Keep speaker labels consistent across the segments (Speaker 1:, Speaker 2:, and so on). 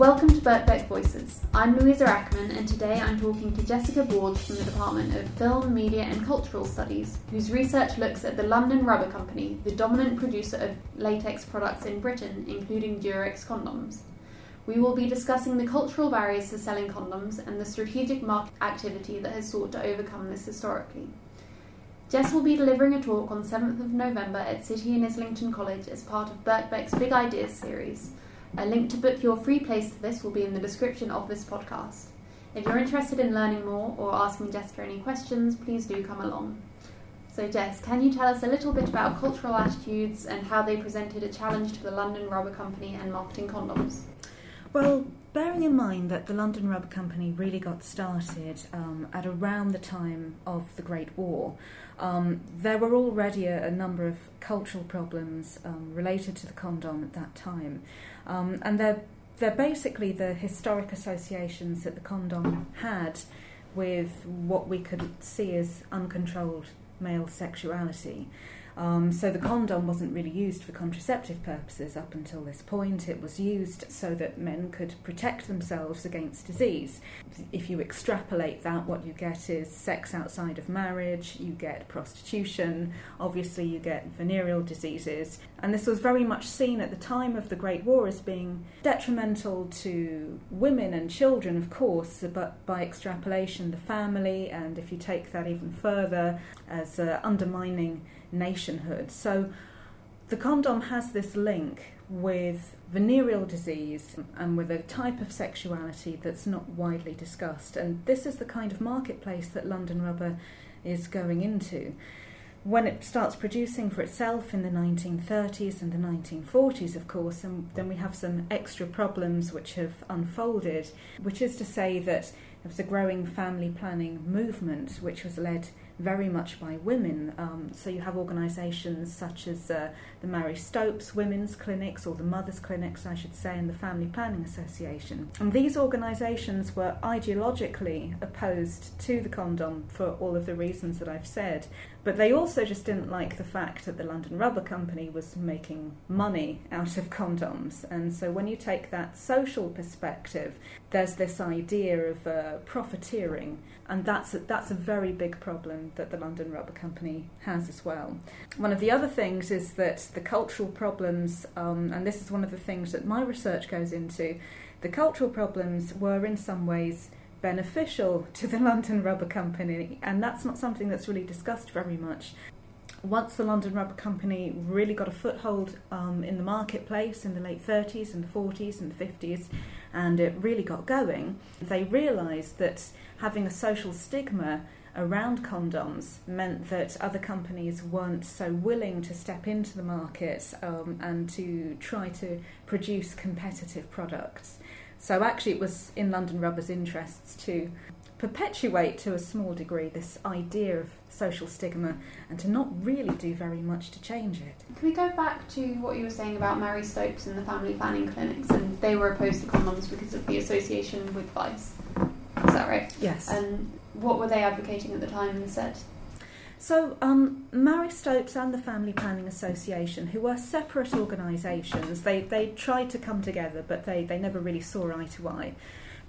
Speaker 1: Welcome to Birkbeck Voices. I'm Louisa Ackerman, and today I'm talking to Jessica Borge from the Department of Film, Media and Cultural Studies, whose research looks at the London Rubber Company, the dominant producer of latex products in Britain, including Durex condoms. We will be discussing the cultural barriers to selling condoms and the strategic market activity that has sought to overcome this historically. Jess will be delivering a talk on 7th of November at City and Islington College as part of Birkbeck's Big Ideas series. A link to book your free place to this will be in the description of this podcast. If you're interested in learning more or asking Jessica any questions, please do come along. So, Jess, can you tell us a little bit about cultural attitudes and how they presented a challenge to the London Rubber Company and marketing condoms?
Speaker 2: Well, bearing in mind that the London Rubber Company really got started um, at around the time of the Great War, um, there were already a, a, number of cultural problems um, related to the condom at that time. Um, and they're, they're basically the historic associations that the condom had with what we could see as uncontrolled male sexuality. Um, so the condom wasn't really used for contraceptive purposes up until this point. It was used so that men could protect themselves against disease. If you extrapolate that, what you get is sex outside of marriage, you get prostitution, obviously, you get venereal diseases. And this was very much seen at the time of the Great War as being detrimental to women and children, of course, but by extrapolation, the family, and if you take that even further, as uh, undermining nationhood. So the condom has this link with venereal disease and with a type of sexuality that's not widely discussed. And this is the kind of marketplace that London Rubber is going into. When it starts producing for itself in the 1930s and the 1940s, of course, and then we have some extra problems which have unfolded, which is to say that there was a growing family planning movement which was led very much by women. Um, so you have organisations such as uh, the Marie Stopes Women's Clinics, or the Mothers Clinics, I should say, and the Family Planning Association. And these organisations were ideologically opposed to the condom for all of the reasons that I've said. But they also just didn't like the fact that the London Rubber Company was making money out of condoms. And so when you take that social perspective, there's this idea of uh, profiteering, and that's a, that's a very big problem that the London Rubber Company has as well. One of the other things is that the cultural problems, um, and this is one of the things that my research goes into, the cultural problems were in some ways beneficial to the London Rubber Company, and that's not something that's really discussed very much. Once the London Rubber Company really got a foothold um, in the marketplace in the late 30s and the 40s and the 50s, and it really got going, they realised that having a social stigma around condoms meant that other companies weren't so willing to step into the market um, and to try to produce competitive products. So actually, it was in London Rubber's interests to perpetuate to a small degree this idea of social stigma and to not really do very much to change it.
Speaker 1: Can we go back to what you were saying about Marie Stopes and the family planning clinics and they were opposed to condoms because of the association with vice? Is that right?
Speaker 2: Yes.
Speaker 1: And what were they advocating at the time instead?
Speaker 2: So, um, Marie Stopes and the Family Planning Association, who were separate organisations, they, they tried to come together, but they, they never really saw eye to eye.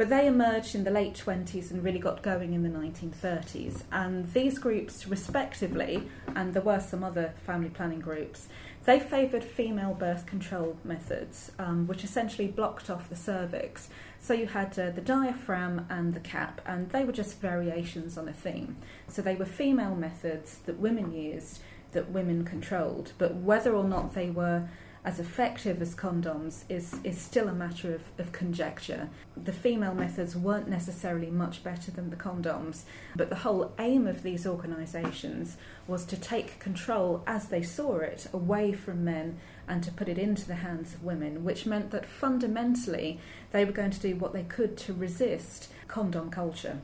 Speaker 2: But they emerged in the late 20s and really got going in the 1930s. And these groups, respectively, and there were some other family planning groups, they favoured female birth control methods, um, which essentially blocked off the cervix. So you had uh, the diaphragm and the cap, and they were just variations on a theme. So they were female methods that women used, that women controlled, but whether or not they were as effective as condoms is, is still a matter of, of conjecture. The female methods weren't necessarily much better than the condoms, but the whole aim of these organisations was to take control as they saw it away from men and to put it into the hands of women, which meant that fundamentally they were going to do what they could to resist condom culture.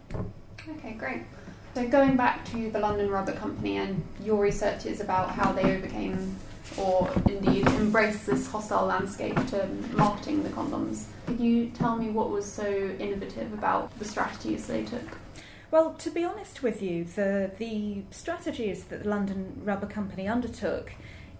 Speaker 1: Okay, great. So going back to the London Rubber Company and your researches about how they overcame or indeed embrace this hostile landscape to marketing the condoms. Could you tell me what was so innovative about the strategies they took?
Speaker 2: Well, to be honest with you, the the strategies that the London Rubber Company undertook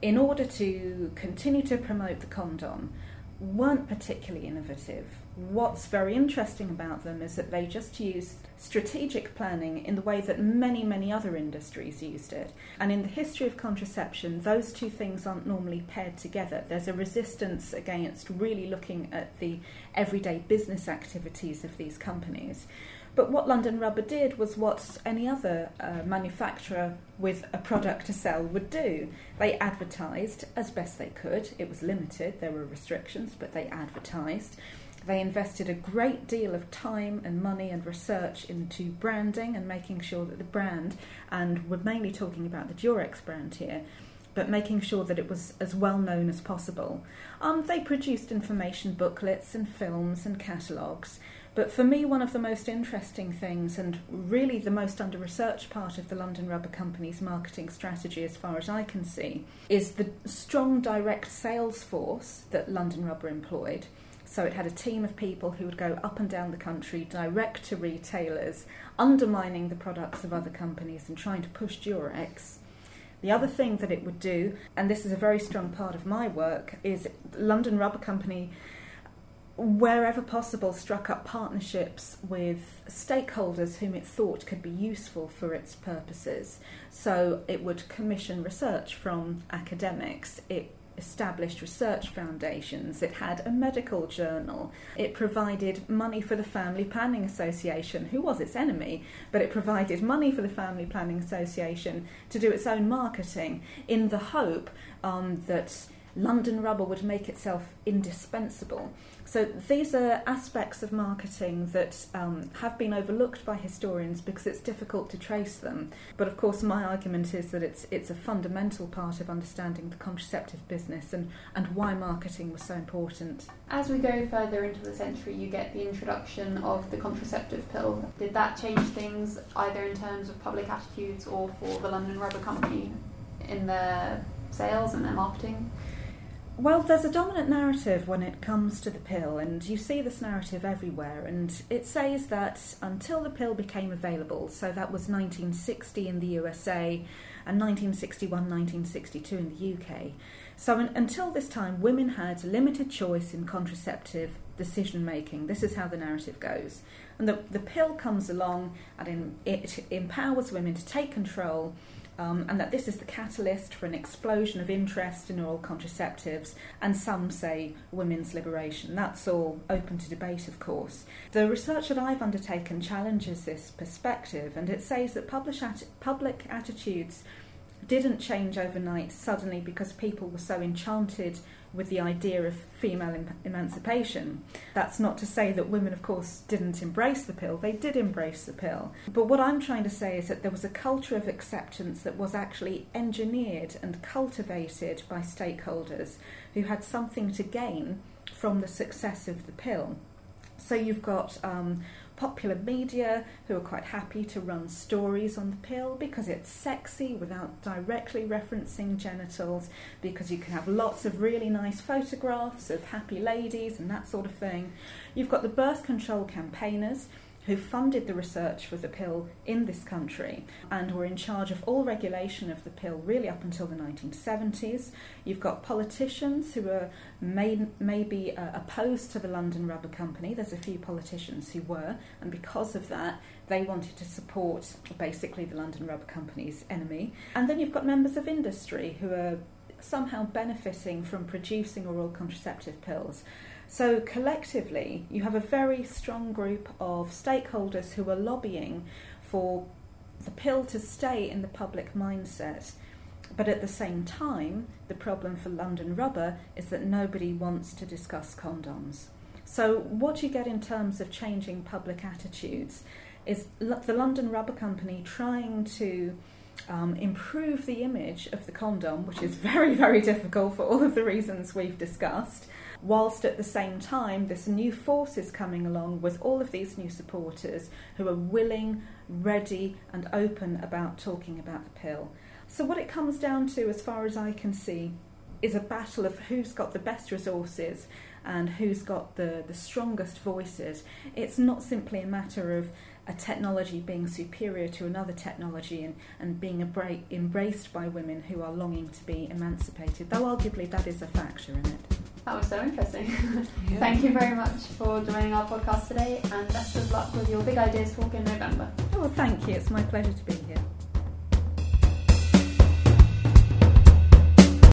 Speaker 2: in order to continue to promote the condom weren't particularly innovative. What's very interesting about them is that they just used strategic planning in the way that many, many other industries used it. And in the history of contraception, those two things aren't normally paired together. There's a resistance against really looking at the everyday business activities of these companies. But what London Rubber did was what any other uh, manufacturer with a product to sell would do. They advertised as best they could. It was limited, there were restrictions, but they advertised. They invested a great deal of time and money and research into branding and making sure that the brand, and we're mainly talking about the Durex brand here, but making sure that it was as well known as possible. Um, they produced information booklets and films and catalogues. But for me, one of the most interesting things, and really the most under researched part of the London Rubber Company's marketing strategy, as far as I can see, is the strong direct sales force that London Rubber employed. So it had a team of people who would go up and down the country direct to retailers, undermining the products of other companies and trying to push Durex. The other thing that it would do, and this is a very strong part of my work, is London Rubber Company wherever possible, struck up partnerships with stakeholders whom it thought could be useful for its purposes. So it would commission research from academics. It established research foundations. It had a medical journal. It provided money for the Family Planning Association, who was its enemy, but it provided money for the Family Planning Association to do its own marketing in the hope um, that London Rubber would make itself indispensable. So these are aspects of marketing that um, have been overlooked by historians because it's difficult to trace them. But of course, my argument is that it's it's a fundamental part of understanding the contraceptive business and, and why marketing was so important.
Speaker 1: As we go further into the century, you get the introduction of the contraceptive pill. Did that change things either in terms of public attitudes or for the London Rubber Company in their sales and their marketing?
Speaker 2: Well, there's a dominant narrative when it comes to the pill, and you see this narrative everywhere. And it says that until the pill became available, so that was 1960 in the USA and 1961 1962 in the UK. So, in, until this time, women had limited choice in contraceptive decision making. This is how the narrative goes. And the, the pill comes along and in, it empowers women to take control um, and that this is the catalyst for an explosion of interest in oral contraceptives, and some say women's liberation. That's all open to debate, of course. The research that I've undertaken challenges this perspective, and it says that public attitudes didn't change overnight suddenly because people were so enchanted with the idea of female em- emancipation. That's not to say that women, of course, didn't embrace the pill, they did embrace the pill. But what I'm trying to say is that there was a culture of acceptance that was actually engineered and cultivated by stakeholders who had something to gain from the success of the pill. So you've got um, popular media who are quite happy to run stories on the pill because it's sexy without directly referencing genitals, because you can have lots of really nice photographs of happy ladies and that sort of thing. You've got the birth control campaigners who funded the research for the pill in this country and were in charge of all regulation of the pill really up until the 1970s. You've got politicians who are may, maybe uh, opposed to the London Rubber Company. There's a few politicians who were, and because of that, they wanted to support basically the London Rubber Company's enemy. And then you've got members of industry who are somehow benefiting from producing oral contraceptive pills. So, collectively, you have a very strong group of stakeholders who are lobbying for the pill to stay in the public mindset. But at the same time, the problem for London Rubber is that nobody wants to discuss condoms. So, what you get in terms of changing public attitudes is the London Rubber Company trying to um, improve the image of the condom, which is very, very difficult for all of the reasons we've discussed, whilst at the same time this new force is coming along with all of these new supporters who are willing, ready, and open about talking about the pill. So, what it comes down to, as far as I can see, is a battle of who's got the best resources and who's got the, the strongest voices. It's not simply a matter of a technology being superior to another technology and, and being abra- embraced by women who are longing to be emancipated, though arguably that is a factor in it.
Speaker 1: That was so interesting.
Speaker 2: Yeah.
Speaker 1: Thank you very much for joining our podcast today, and best of luck with your big ideas talk in November.
Speaker 2: Oh, well, thank you. It's my pleasure to be here.